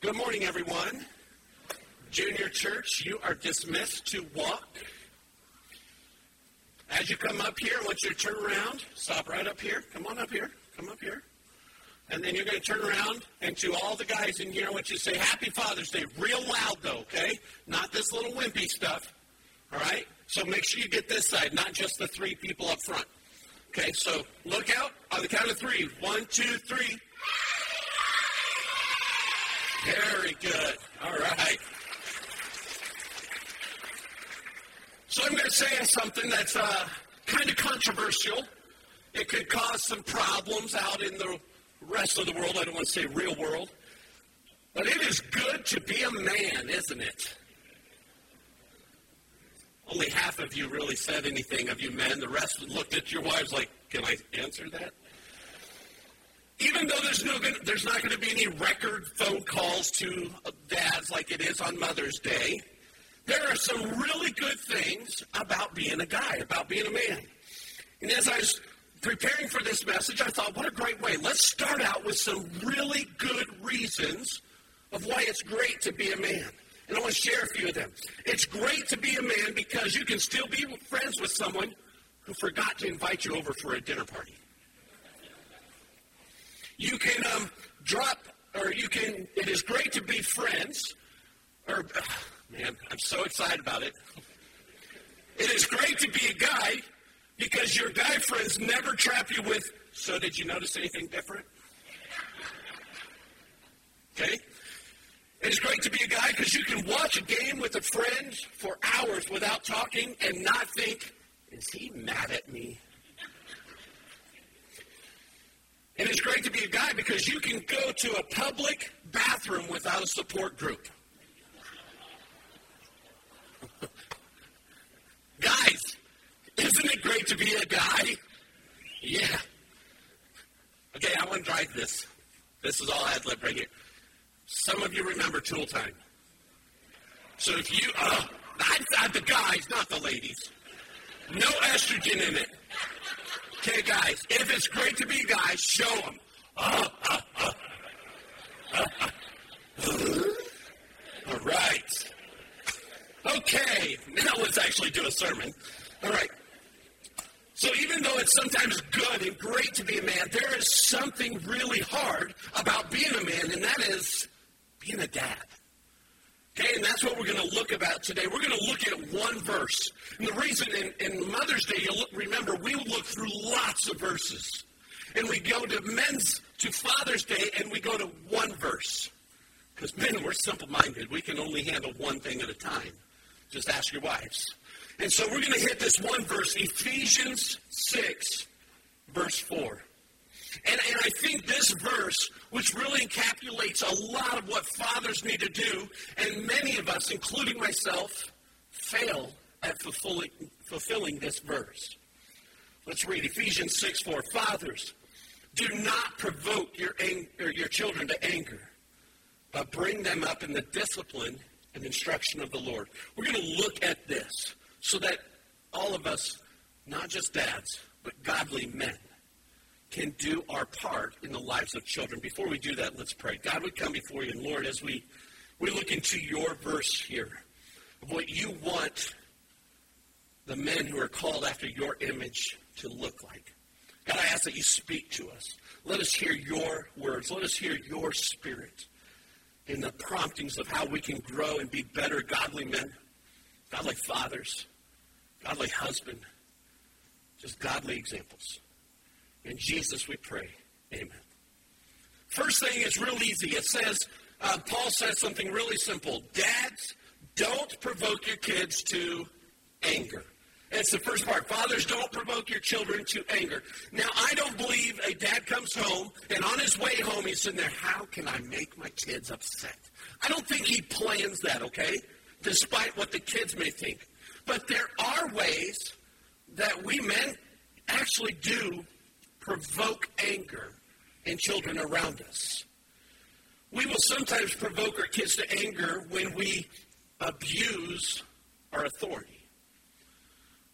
Good morning, everyone. Junior Church, you are dismissed to walk. As you come up here, I want you to turn around. Stop right up here. Come on up here. Come up here. And then you're going to turn around, and to all the guys in here, I want you to say Happy Father's Day. Real loud, though, okay? Not this little wimpy stuff. All right? So make sure you get this side, not just the three people up front. Okay, so look out on the count of three. One, two, three. Very good. All right. So I'm going to say something that's uh, kind of controversial. It could cause some problems out in the rest of the world. I don't want to say real world. But it is good to be a man, isn't it? Only half of you really said anything of you men. The rest looked at your wives like, can I answer that? Even though there's no there's not going to be any record phone calls to dads like it is on Mother's Day, there are some really good things about being a guy, about being a man. And as I was preparing for this message, I thought, what a great way. Let's start out with some really good reasons of why it's great to be a man. And I want to share a few of them. It's great to be a man because you can still be friends with someone who forgot to invite you over for a dinner party. You can um, drop, or you can, it is great to be friends. Or, man, I'm so excited about it. It is great to be a guy because your guy friends never trap you with, so did you notice anything different? Okay? It is great to be a guy because you can watch a game with a friend for hours without talking and not think, is he mad at me? And it's great to be a guy because you can go to a public bathroom without a support group. Guys, isn't it great to be a guy? Yeah. Okay, I want to drive this. This is all ad lib right here. Some of you remember Tool Time. So if you, uh, I, the guys, not the ladies. No estrogen in it. Okay, guys, if it's great to be guys, show them. All right. Okay, now let's actually do a sermon. All right. So even though it's sometimes good and great to be a man, there is something really hard about being a man, and that is being a dad. Okay, and that's what we're going to look about today. We're going to look at one verse. And the reason in, in Mother's Day, you look, remember, we look through lots of verses. And we go to men's, to Father's Day, and we go to one verse. Because men, we're simple minded. We can only handle one thing at a time. Just ask your wives. And so we're going to hit this one verse, Ephesians 6, verse 4. And, and I think this verse, which really encapsulates a lot of what fathers need to do, and many of us, including myself, fail at fulfilling, fulfilling this verse. Let's read Ephesians 6 4. Fathers, do not provoke your, ang- your children to anger, but bring them up in the discipline and instruction of the Lord. We're going to look at this so that all of us, not just dads, but godly men, can do our part in the lives of children. Before we do that, let's pray. God, we come before you, and Lord, as we, we look into your verse here, of what you want the men who are called after your image to look like. God, I ask that you speak to us. Let us hear your words. Let us hear your spirit in the promptings of how we can grow and be better godly men, godly fathers, godly husband, just godly examples. In Jesus we pray. Amen. First thing is real easy. It says, uh, Paul says something really simple. Dads, don't provoke your kids to anger. That's the first part. Fathers, don't provoke your children to anger. Now, I don't believe a dad comes home and on his way home he's sitting there, how can I make my kids upset? I don't think he plans that, okay? Despite what the kids may think. But there are ways that we men actually do provoke anger in children around us. We will sometimes provoke our kids to anger when we abuse our authority.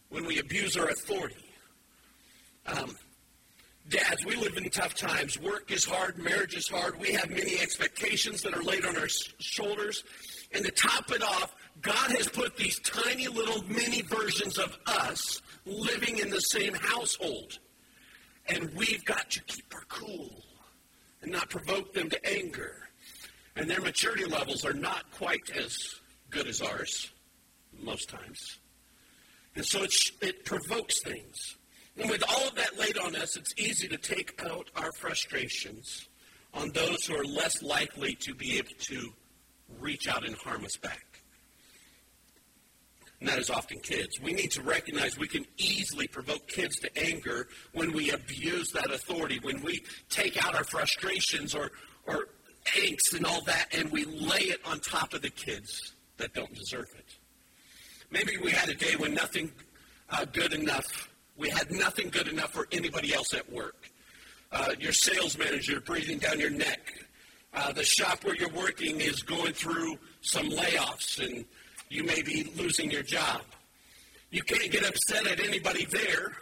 When we abuse our authority. Um, dads, we live in tough times. Work is hard, marriage is hard. We have many expectations that are laid on our shoulders. And to top it off, God has put these tiny little mini versions of us living in the same household. And we've got to keep our cool and not provoke them to anger. And their maturity levels are not quite as good as ours most times. And so it, it provokes things. And with all of that laid on us, it's easy to take out our frustrations on those who are less likely to be able to reach out and harm us back. And that is often kids. We need to recognize we can easily provoke kids to anger when we abuse that authority, when we take out our frustrations or, or angst and all that, and we lay it on top of the kids that don't deserve it. Maybe we had a day when nothing uh, good enough, we had nothing good enough for anybody else at work. Uh, your sales manager breathing down your neck. Uh, the shop where you're working is going through some layoffs and you may be losing your job. You can't get upset at anybody there.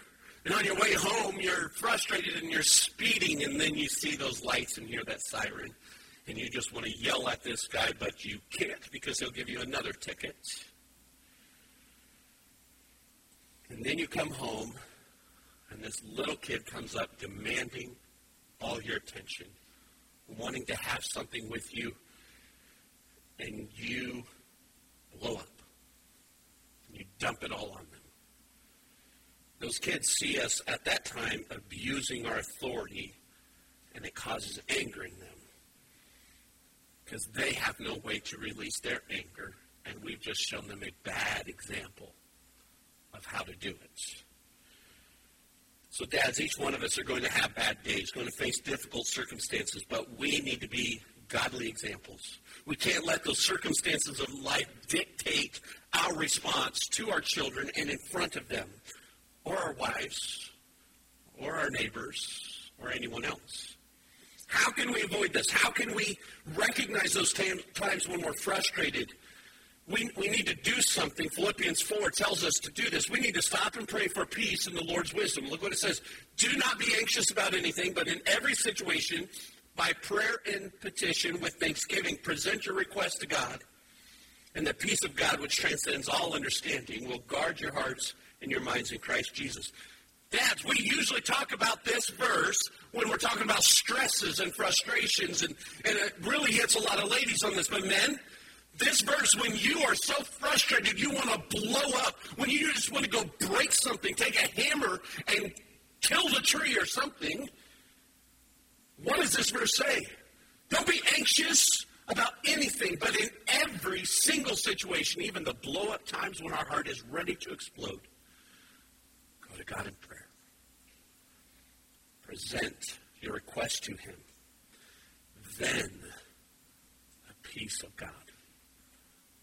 And on your way home, you're frustrated and you're speeding, and then you see those lights and hear that siren. And you just want to yell at this guy, but you can't because he'll give you another ticket. And then you come home, and this little kid comes up demanding all your attention, wanting to have something with you, and you blow up. And you dump it all on them. Those kids see us at that time abusing our authority, and it causes anger in them because they have no way to release their anger, and we've just shown them a bad example of how to do it. So, dads, each one of us are going to have bad days, going to face difficult circumstances, but we need to be godly examples. We can't let those circumstances of life dictate our response to our children and in front of them, or our wives, or our neighbors, or anyone else. How can we avoid this? How can we recognize those times when we're frustrated? We, we need to do something. Philippians 4 tells us to do this. We need to stop and pray for peace and the Lord's wisdom. Look what it says. Do not be anxious about anything, but in every situation, by prayer and petition with thanksgiving, present your request to God, and the peace of God, which transcends all understanding, will guard your hearts and your minds in Christ Jesus. Dads, we usually talk about this verse when we're talking about stresses and frustrations, and, and it really hits a lot of ladies on this. But men, this verse, when you are so frustrated, you want to blow up, when you just want to go break something, take a hammer and kill the tree or something, what does this verse say? Don't be anxious about anything, but in every single situation, even the blow up times when our heart is ready to explode, go to God in prayer. Present your request to Him. Then the peace of God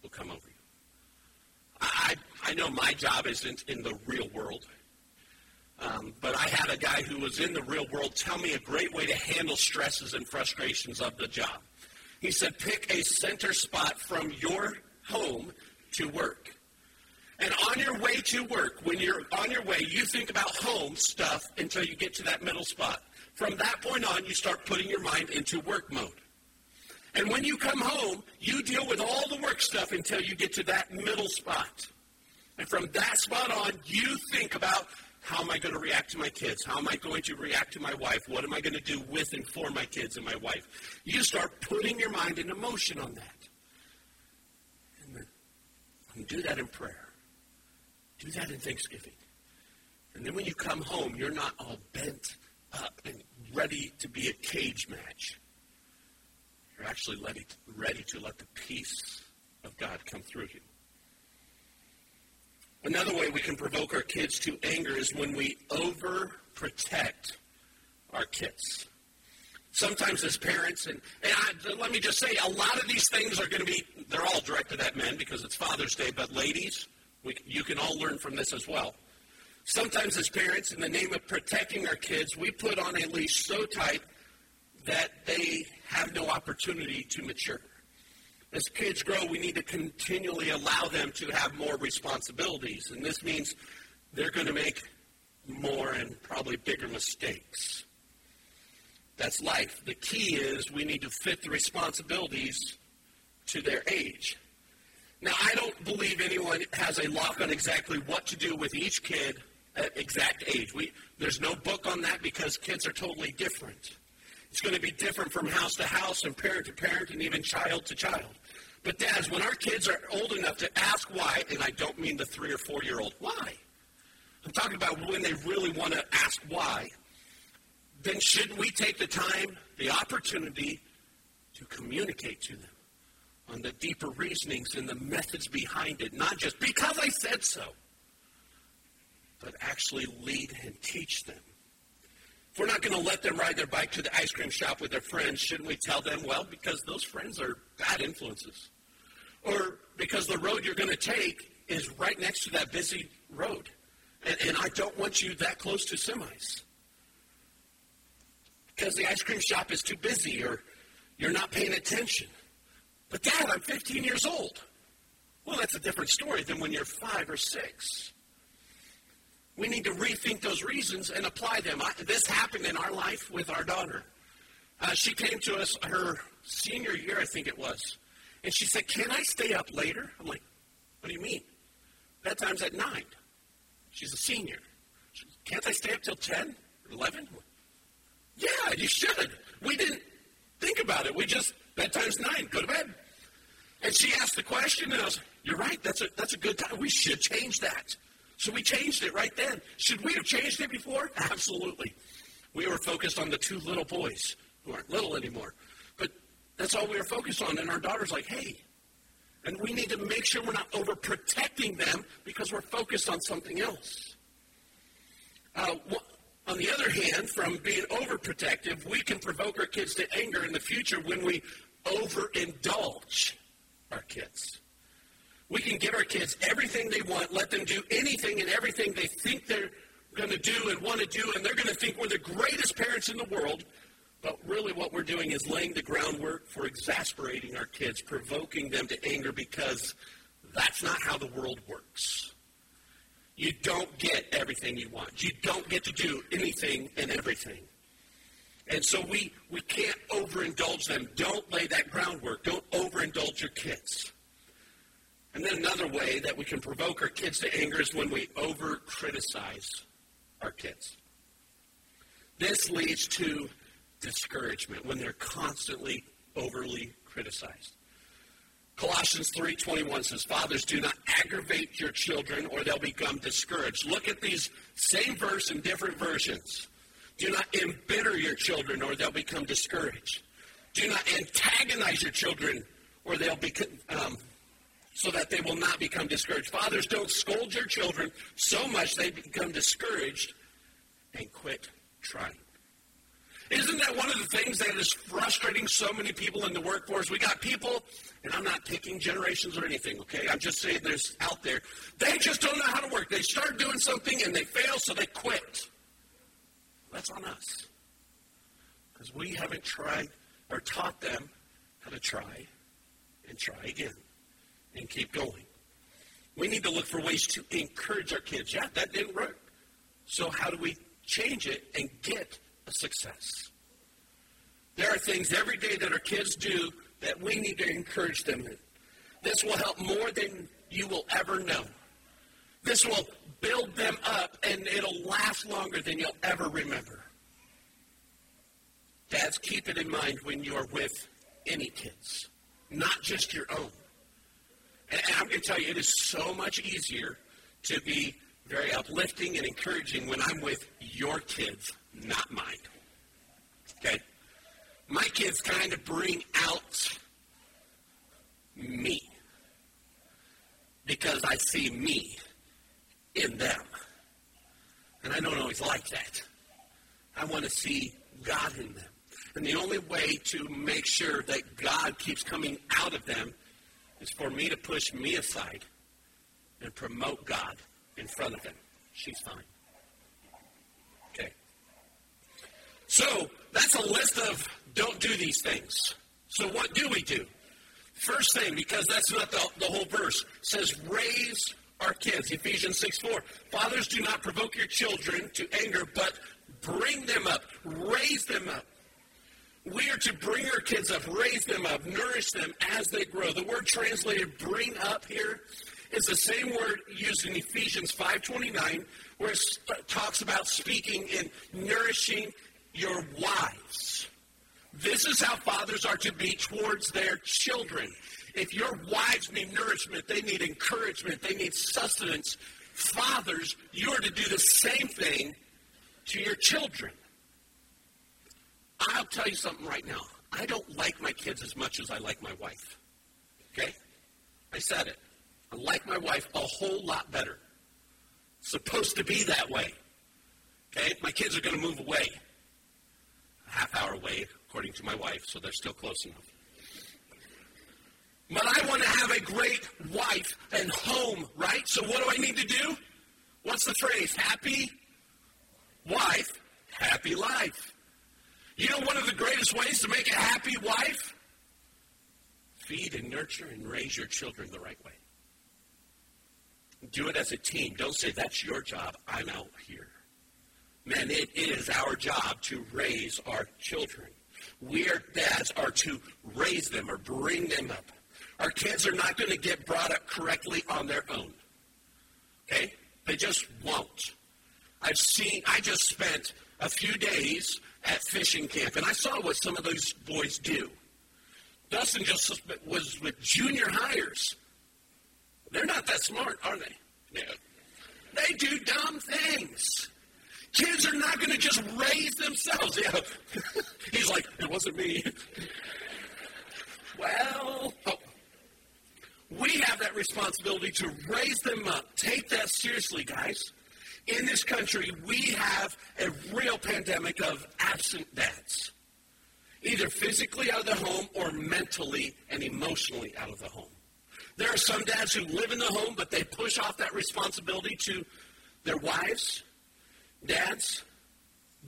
will come over you. I, I know my job isn't in the real world. Um, but I had a guy who was in the real world tell me a great way to handle stresses and frustrations of the job. He said, pick a center spot from your home to work. And on your way to work, when you're on your way, you think about home stuff until you get to that middle spot. From that point on, you start putting your mind into work mode. And when you come home, you deal with all the work stuff until you get to that middle spot. And from that spot on, you think about how am I going to react to my kids? How am I going to react to my wife? What am I going to do with and for my kids and my wife? You start putting your mind into motion on that. And, and do that in prayer. Do that in Thanksgiving. And then when you come home, you're not all bent up and ready to be a cage match. You're actually ready to, let the peace of God come through you. Another way we can provoke our kids to anger is when we overprotect our kids. Sometimes as parents, and, and I, let me just say, a lot of these things are going to be, they're all directed at men because it's Father's Day, but ladies, we, you can all learn from this as well. Sometimes as parents, in the name of protecting our kids, we put on a leash so tight that they have no opportunity to mature as kids grow, we need to continually allow them to have more responsibilities. And this means they're going to make more and probably bigger mistakes. That's life. The key is we need to fit the responsibilities to their age. Now, I don't believe anyone has a lock on exactly what to do with each kid at exact age. We, there's no book on that because kids are totally different. It's going to be different from house to house and parent to parent and even child to child. But dads, when our kids are old enough to ask why, and I don't mean the three or four year old, why? I'm talking about when they really want to ask why, then shouldn't we take the time, the opportunity to communicate to them? On the deeper reasonings and the methods behind it, not just because I said so, but actually lead and teach them. If we're not going to let them ride their bike to the ice cream shop with their friends, shouldn't we tell them, well, because those friends are bad influences? Or because the road you're going to take is right next to that busy road. And, and I don't want you that close to semis. Because the ice cream shop is too busy or you're not paying attention. But dad, I'm 15 years old. Well, that's a different story than when you're five or six. We need to rethink those reasons and apply them. I, this happened in our life with our daughter. Uh, she came to us her senior year, I think it was, and she said, "Can I stay up later?" I'm like, "What do you mean? Bedtime's at nine. She's a senior. Can't I stay up till 10 or 11? Yeah, you should. We didn't think about it. We just bedtime's nine. Go to bed. And she asked the question, and I was, you're right, that's a, that's a good time. We should change that. So we changed it right then. Should we have changed it before? Absolutely. We were focused on the two little boys who aren't little anymore. But that's all we were focused on. And our daughter's like, hey, and we need to make sure we're not overprotecting them because we're focused on something else. Uh, on the other hand, from being overprotective, we can provoke our kids to anger in the future when we overindulge our kids. We can give our kids everything they want, let them do anything and everything they think they're going to do and want to do, and they're going to think we're the greatest parents in the world. But really, what we're doing is laying the groundwork for exasperating our kids, provoking them to anger because that's not how the world works. You don't get everything you want. You don't get to do anything and everything. And so we, we can't overindulge them. Don't lay that groundwork. Don't overindulge your kids. And then another way that we can provoke our kids to anger is when we over criticize our kids. This leads to discouragement when they're constantly overly criticized. Colossians 3:21 says, "Fathers, do not aggravate your children or they'll become discouraged." Look at these same verse in different versions. Do not embitter your children or they'll become discouraged. Do not antagonize your children or they'll become um, so that they will not become discouraged. Fathers, don't scold your children so much they become discouraged and quit trying. Isn't that one of the things that is frustrating so many people in the workforce? We got people, and I'm not picking generations or anything, okay? I'm just saying there's out there. They just don't know how to work. They start doing something and they fail, so they quit. That's on us. Because we haven't tried or taught them how to try and try again and keep going. We need to look for ways to encourage our kids. Yeah, that didn't work. So how do we change it and get a success. There are things every day that our kids do that we need to encourage them in. This will help more than you will ever know. This will build them up and it'll last longer than you'll ever remember. Dads, keep it in mind when you're with any kids, not just your own. And I'm going to tell you, it is so much easier to be very uplifting and encouraging when I'm with your kids not mine. Okay? My kids kind of bring out me because I see me in them. And I don't always like that. I want to see God in them. And the only way to make sure that God keeps coming out of them is for me to push me aside and promote God in front of them. She's fine. Okay. So that's a list of don't do these things. So what do we do? First thing, because that's not the, the whole verse, says raise our kids. Ephesians 6 4. Fathers, do not provoke your children to anger, but bring them up, raise them up We are to bring our kids up, raise them up, nourish them as they grow. The word translated bring up here is the same word used in Ephesians 5.29 where it talks about speaking and nourishing your wives. This is how fathers are to be towards their children. If your wives need nourishment, they need encouragement, they need sustenance. Fathers, you are to do the same thing to your children. I'll tell you something right now. I don't like my kids as much as I like my wife. Okay? I said it. I like my wife a whole lot better. supposed to be that way. Okay? My kids are going to move away. A half hour away, according to my wife, so they're still close enough. But I want to have a great wife and home, right? So what do I need to do? What's the phrase? Happy wife, happy life. You know one of the greatest ways to make a happy wife? Feed and nurture and raise your children the right way. Do it as a team. Don't say, that's your job, I'm out here. Man, it is our job to raise our children. We are dads are to raise them or bring them up. Our kids are not going to get brought up correctly on their own. Okay? They just won't. I've seen, I just spent a few days at fishing camp, and I saw what some of those boys do. Dustin just was with junior hires. They're not that smart, are they? Yeah. They do dumb things. Kids are not going to just raise themselves. Yeah. He's like, it wasn't me. well, oh. We have that responsibility to raise them up. Take that seriously, guys. In this country, we have a real pandemic of absent dads, either physically out of the home or mentally and emotionally out of the home. There are some dads who live in the home, but they push off that responsibility to their wives. Dads,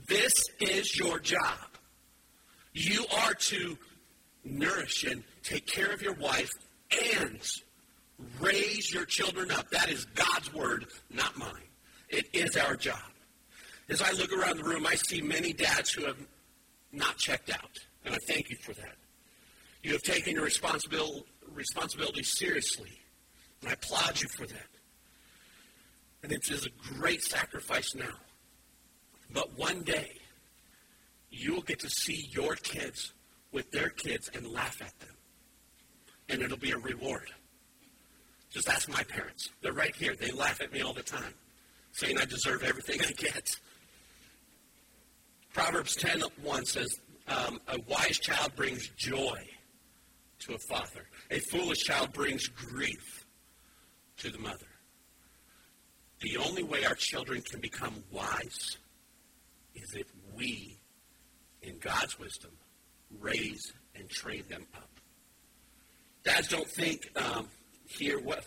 this is your job. You are to nourish and take care of your wife and raise your children up. That is God's word, not mine. It is our job. As I look around the room, I see many dads who have not checked out, and I thank you for that. You have taken your responsibility responsibility seriously. And I applaud you for that. And it is a great sacrifice now. But one day, you will get to see your kids with their kids and laugh at them. And it'll be a reward. Just ask my parents. They're right here. They laugh at me all the time, saying I deserve everything I get. Proverbs 10 1 says, um, A wise child brings joy to a father. A foolish child brings grief to the mother. The only way our children can become wise is if we, in God's wisdom, raise and train them up. Dads don't think um, here what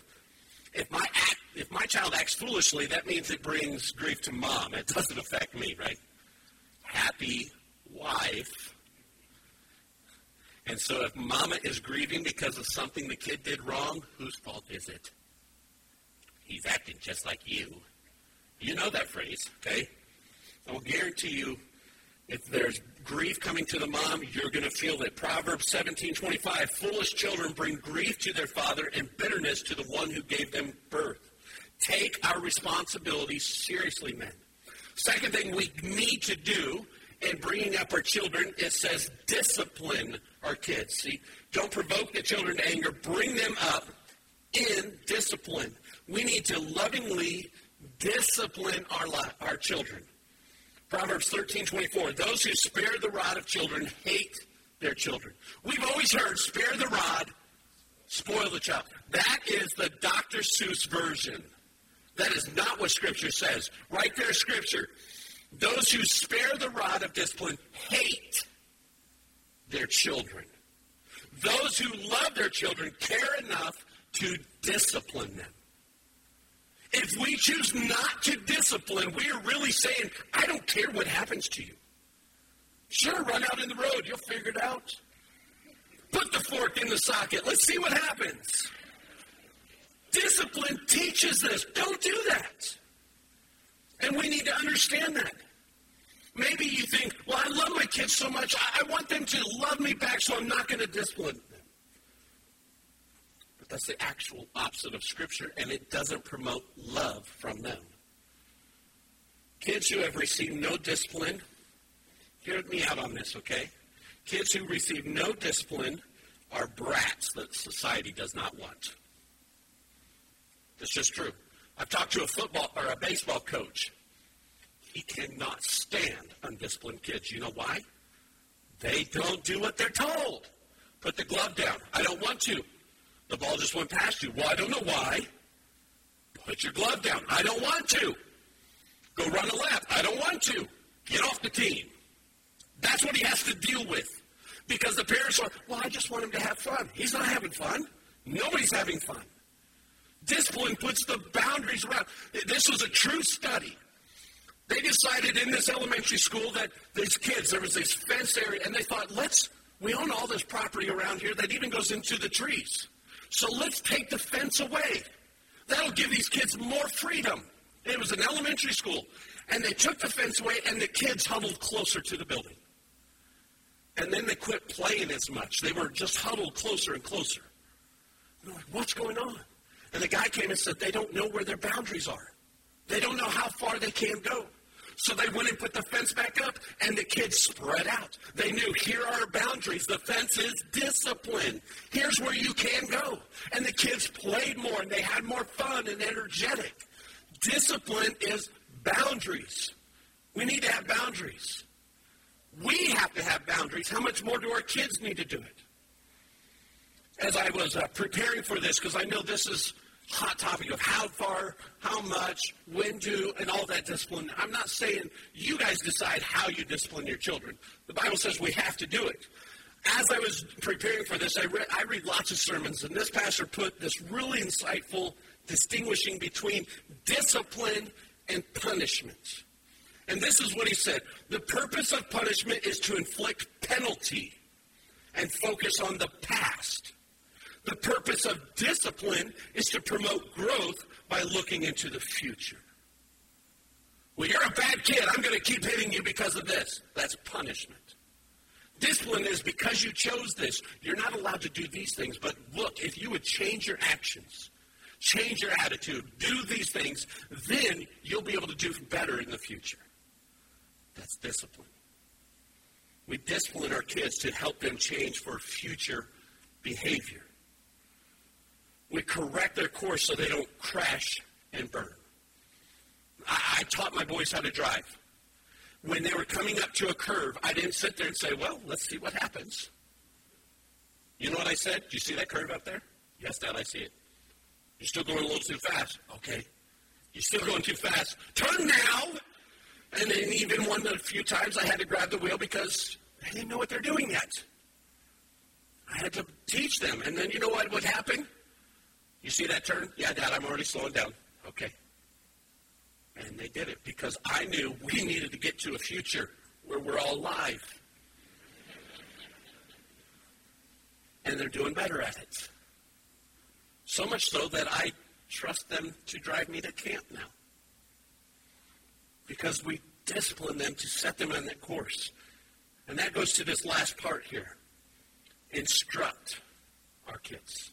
if my act if my child acts foolishly, that means it brings grief to mom. It doesn't affect me, right? Happy wife and so if mama is grieving because of something the kid did wrong, whose fault is it? He's acting just like you. You know that phrase, okay? I will guarantee you, if there's grief coming to the mom, you're going to feel that. Proverbs 17:25, foolish children bring grief to their father and bitterness to the one who gave them birth. Take our responsibilities seriously, men. Second thing we need to do in bringing up our children, it says discipline our kids. See, don't provoke the children to anger. Bring them up in discipline. We need to lovingly discipline our, our children. Proverbs 13, 24. Those who spare the rod of children hate their children. We've always heard, spare the rod, spoil the child. That is the Dr. Seuss version. That is not what Scripture says. Right there, Scripture. Those who spare the rod of discipline hate their children. Those who love their children care enough to discipline them. If we choose not to discipline, we are really saying, I don't care what happens to you. Sure, run out in the road, you'll figure it out. Put the fork in the socket, let's see what happens. Discipline teaches this. Don't do that. And we need to understand that. Maybe you think, well, I love my kids so much, I, I want them to love me back, so I'm not going to discipline. But that's the actual opposite of Scripture, and it doesn't promote love from them. Kids who have received no discipline, hear me out on this, okay? Kids who receive no discipline are brats that society does not want. That's just true. I've talked to a football or a baseball coach. He cannot stand undisciplined kids. You know why? They don't do what they're told. Put the glove down. I don't want to. The ball just went past you. Well, I don't know why. Put your glove down. I don't want to. Go run a lap. I don't want to. Get off the team. That's what he has to deal with. Because the parents are, well, I just want him to have fun. He's not having fun. Nobody's having fun. Discipline puts the boundaries around. This was a true study. They decided in this elementary school that these kids, there was this fenced area, and they thought, let's, we own all this property around here that even goes into the trees. So let's take the fence away. That'll give these kids more freedom. It was an elementary school. And they took the fence away, and the kids huddled closer to the building. And then they quit playing as much. They were just huddled closer and closer. And like, what's going on? And the guy came and said, they don't know where their boundaries are. They don't know how far they can go. So they went and put the fence back up, and the kids spread out. They knew here are boundaries. The fence is discipline. Here's where you can go. And the kids played more, and they had more fun and energetic. Discipline is boundaries. We need to have boundaries. We have to have boundaries. How much more do our kids need to do it? As I was uh, preparing for this, because I know this is hot topic of how far, how much, when to, and all that discipline. I'm not saying you guys decide how you discipline your children. The Bible says we have to do it. As I was preparing for this, I read, I read lots of sermons, and this pastor put this really insightful distinguishing between discipline and punishment. And this is what he said The purpose of punishment is to inflict penalty and focus on the past. The purpose of discipline is to promote growth by looking into the future. Well, you're a bad kid. I'm going to keep hitting you because of this. That's punishment. Discipline is because you chose this. You're not allowed to do these things. But look, if you would change your actions, change your attitude, do these things, then you'll be able to do better in the future. That's discipline. We discipline our kids to help them change for future behavior. We correct their course so they don't crash and burn. I, I taught my boys how to drive. When they were coming up to a curve, I didn't sit there and say, well, let's see what happens. You know what I said? Do you see that curve up there? Yes, Dad, I see it. You're still going a little too fast. Okay. You're still going too fast. Turn now. And then even one a few times I had to grab the wheel because they didn't know what they're doing yet. I had to teach them. And then you know what would happen? You see that turn? Yeah, Dad, I'm already slowing down. Okay. And they did it because I knew we needed to get to a future where we're all alive. And they're doing better at it. So much so that I trust them to drive me to camp now. Because we discipline them to set them on that course. And that goes to this last part here. Instruct our kids.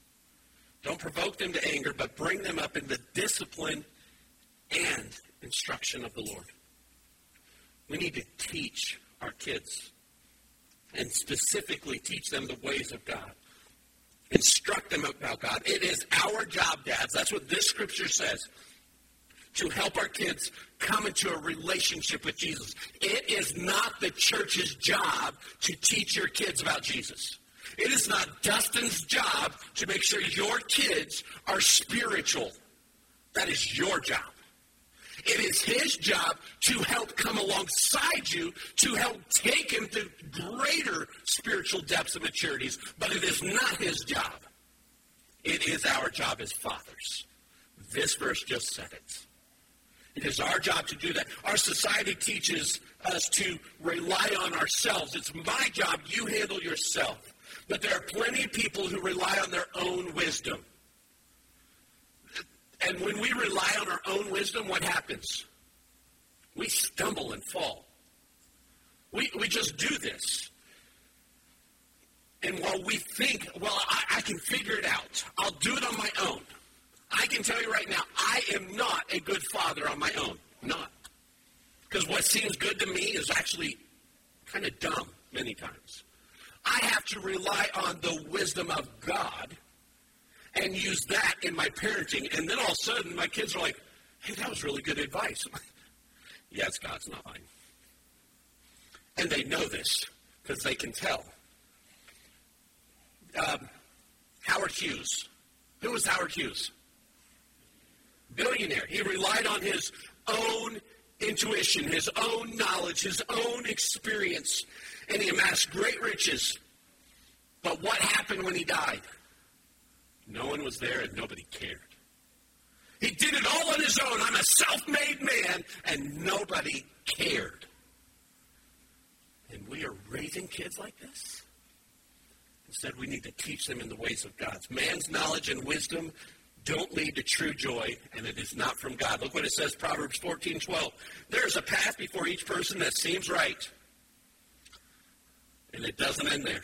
Don't provoke them to anger, but bring them up in the discipline and instruction of the Lord. We need to teach our kids and specifically teach them the ways of God. Instruct them about God. It is our job, dads. That's what this scripture says. To help our kids come into a relationship with Jesus. It is not the church's job to teach your kids about Jesus. It is not Dustin's job to make sure your kids are spiritual. That is your job. It is his job to help come alongside you, to help take him to greater spiritual depths and maturities, but it is not his job. It is our job as fathers. This verse just said it. It is our job to do that. Our society teaches us to rely on ourselves. It's my job, you handle yourself. But there are plenty of people who rely on their own wisdom. And when we rely on our own wisdom, what happens? We stumble and fall. We, we just do this. And while we think, well, I, I can figure it out, I'll do it on my own. I can tell you right now, I am not a good father on my own. Not. Because what seems good to me is actually kind of dumb many times. I have to rely on the wisdom of God and use that in my parenting. And then all of a sudden, my kids are like, hey, that was really good advice. it's God's, not mine. And they know this because they can tell. Um, Howard Hughes. Who was Howard Hughes? Billionaire. He relied on his own intuition, his own knowledge, his own experience, and he amassed great riches. But what happened when he died? No one was there and nobody cared. He did it all on his own. I'm a self made man, and nobody cared. And we are raising kids like this? Instead, we need to teach them in the ways of God. Man's knowledge and wisdom don't lead to true joy, and it is not from God. Look what it says, Proverbs 14, 12. There is a path before each person that seems right. And it doesn't end there.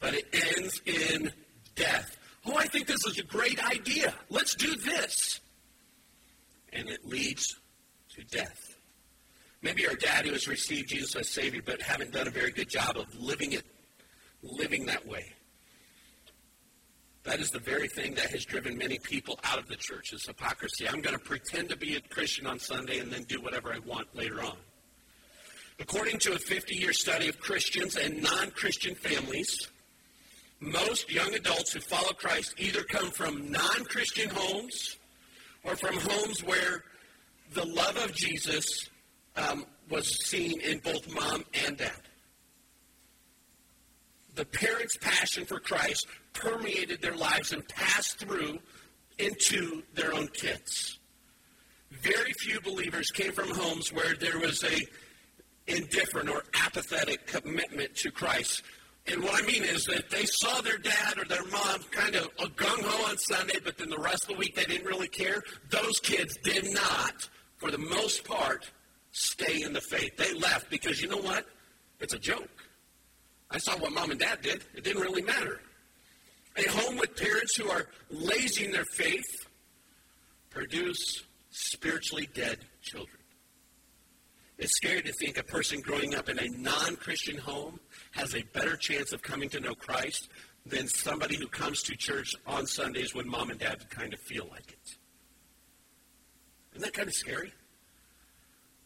But it ends in death. Oh, I think this is a great idea. Let's do this. And it leads to death. Maybe our dad who has received Jesus as Savior but haven't done a very good job of living it living that way. That is the very thing that has driven many people out of the church is hypocrisy. I'm going to pretend to be a Christian on Sunday and then do whatever I want later on. According to a 50-year study of Christians and non-Christian families, most young adults who follow Christ either come from non-Christian homes or from homes where the love of Jesus um, was seen in both mom and dad the parents' passion for Christ permeated their lives and passed through into their own kids. Very few believers came from homes where there was a indifferent or apathetic commitment to Christ. And what I mean is that they saw their dad or their mom kind of a gung ho on Sunday, but then the rest of the week they didn't really care. Those kids did not, for the most part, stay in the faith. They left because you know what? It's a joke. I saw what mom and dad did. It didn't really matter. A home with parents who are lazy in their faith produce spiritually dead children. It's scary to think a person growing up in a non Christian home has a better chance of coming to know Christ than somebody who comes to church on Sundays when mom and dad kind of feel like it. Isn't that kind of scary?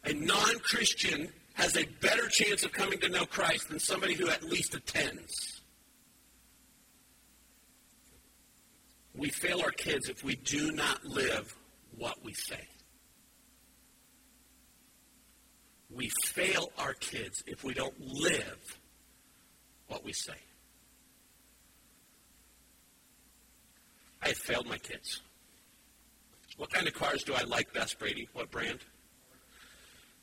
A non Christian has a better chance of coming to know Christ than somebody who at least attends. We fail our kids if we do not live what we say. We fail our kids if we don't live what we say. I have failed my kids. What kind of cars do I like best, Brady? What brand?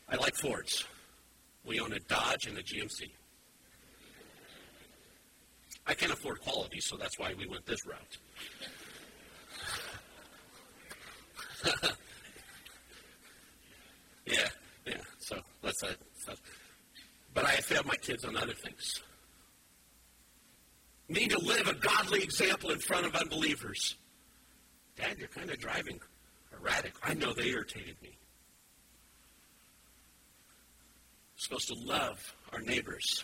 I like Fords. We own a Dodge and a GMC. I can't afford quality, so that's why we went this route. yeah. So that's a. So. But I have failed my kids on other things. Need to live a godly example in front of unbelievers. Dad, you're kind of driving erratic. I know they irritated me. supposed to love our neighbors.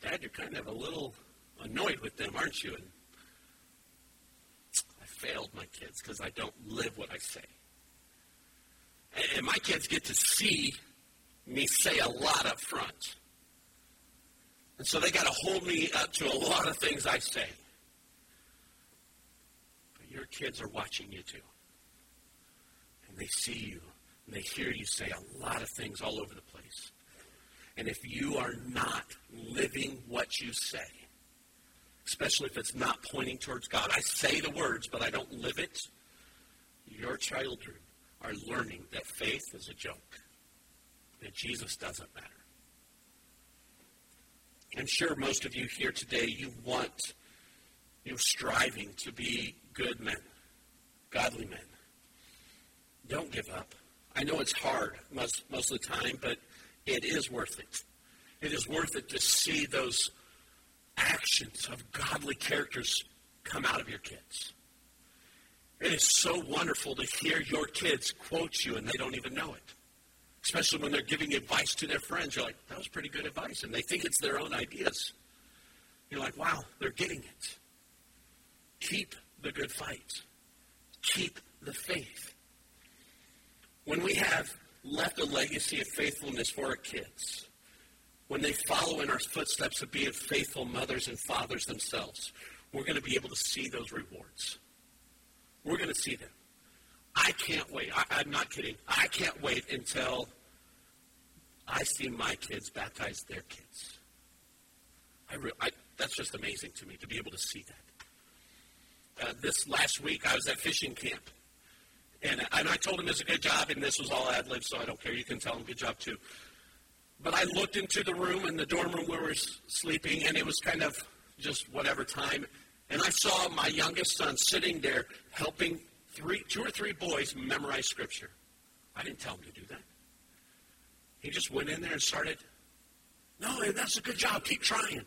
Dad, you're kind of a little annoyed with them, aren't you? And I failed my kids because I don't live what I say. And my kids get to see me say a lot up front. And so they got to hold me up to a lot of things I say. But your kids are watching you too. And they see you and they hear you say a lot of things all over the place. And if you are not living what you say, especially if it's not pointing towards God, I say the words, but I don't live it, your children are learning that faith is a joke, that Jesus doesn't matter. I'm sure most of you here today, you want, you're striving to be good men, godly men. Don't give up. I know it's hard most, most of the time, but it is worth it. It is worth it to see those actions of godly characters come out of your kids. It is so wonderful to hear your kids quote you and they don't even know it. Especially when they're giving advice to their friends. You're like, that was pretty good advice. And they think it's their own ideas. You're like, wow, they're getting it. Keep the good fight. Keep the faith. When we have left a legacy of faithfulness for our kids, when they follow in our footsteps of being faithful mothers and fathers themselves, we're going to be able to see those rewards. We're going to see them. I can't wait. I, am not kidding. I can't wait until I see my kids baptize their kids. I, re- I that's just amazing to me to be able to see that. Uh, this last week, I was at fishing camp. And, and I told him it's a good job, and this was all ad lib, so I don't care. You can tell him good job too. But I looked into the room, in the dorm room where we were sleeping, and it was kind of just whatever time. And I saw my youngest son sitting there helping three, two or three boys memorize scripture. I didn't tell him to do that. He just went in there and started. No, that's a good job. Keep trying.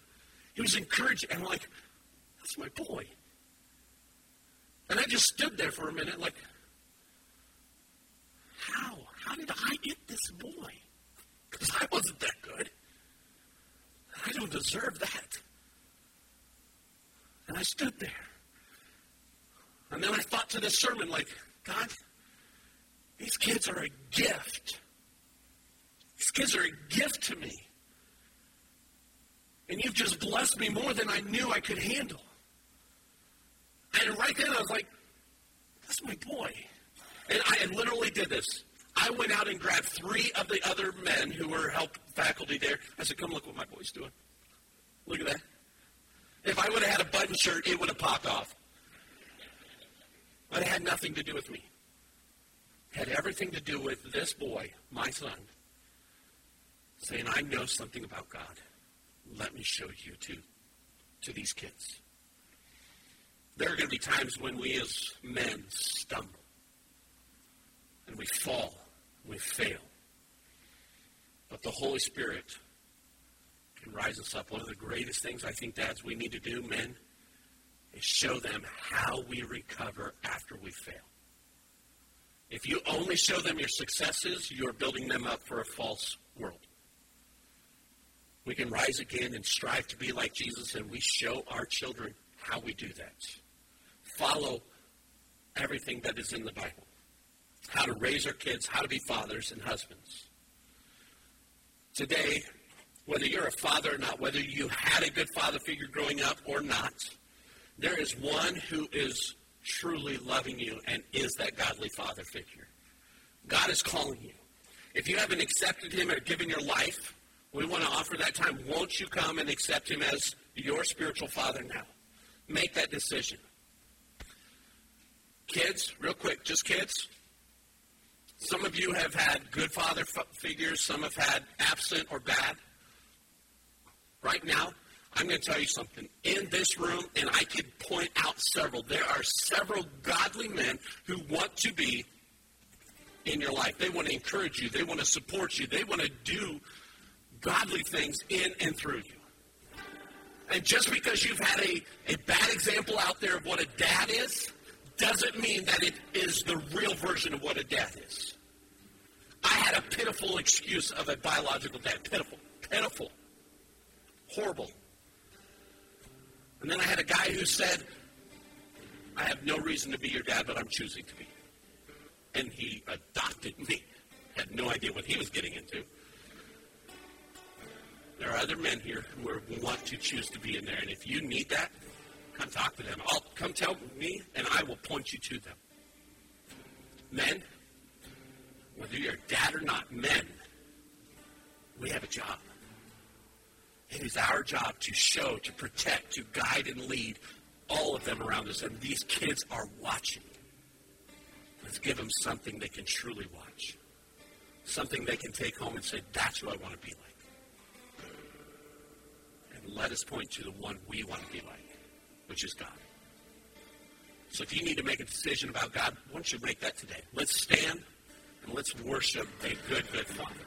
He was encouraging. And I'm like, that's my boy. And I just stood there for a minute, like, how? How did I get this boy? Because I wasn't that good. I don't deserve that. And I stood there. And then I thought to this sermon, like, God, these kids are a gift. These kids are a gift to me. And you've just blessed me more than I knew I could handle. And right then I was like, that's my boy. And I literally did this. I went out and grabbed three of the other men who were help faculty there. I said, come look what my boy's doing. Look at that. If I would have had a button shirt, it would have popped off. But it had nothing to do with me. It had everything to do with this boy, my son, saying, I know something about God. Let me show you to, to these kids. There are going to be times when we as men stumble and we fall, we fail. But the Holy Spirit can rise us up. One of the greatest things I think, dads, we need to do, men, is show them how we recover after we fail. If you only show them your successes, you're building them up for a false world. We can rise again and strive to be like Jesus, and we show our children how we do that. Follow everything that is in the Bible how to raise our kids, how to be fathers and husbands. Today, whether you're a father or not, whether you had a good father figure growing up or not, there is one who is truly loving you and is that godly father figure. God is calling you. If you haven't accepted him or given your life, we want to offer that time. Won't you come and accept him as your spiritual father now? Make that decision. Kids, real quick, just kids. Some of you have had good father figures, some have had absent or bad. Right now, I'm going to tell you something. In this room, and I could point out several, there are several godly men who want to be in your life. They want to encourage you, they want to support you, they want to do godly things in and through you. And just because you've had a, a bad example out there of what a dad is, doesn't mean that it is the real version of what a dad is. I had a pitiful excuse of a biological dad. Pitiful. Pitiful. Horrible. And then I had a guy who said, I have no reason to be your dad, but I'm choosing to be. And he adopted me. Had no idea what he was getting into. There are other men here who are, want to choose to be in there. And if you need that, come talk to them. I'll come tell me, and I will point you to them. Men, whether you're dad or not, men, we have a job. It is our job to show, to protect, to guide, and lead all of them around us. And these kids are watching. Let's give them something they can truly watch. Something they can take home and say, that's who I want to be like. And let us point to the one we want to be like, which is God. So if you need to make a decision about God, why don't you make that today? Let's stand and let's worship a good, good Father.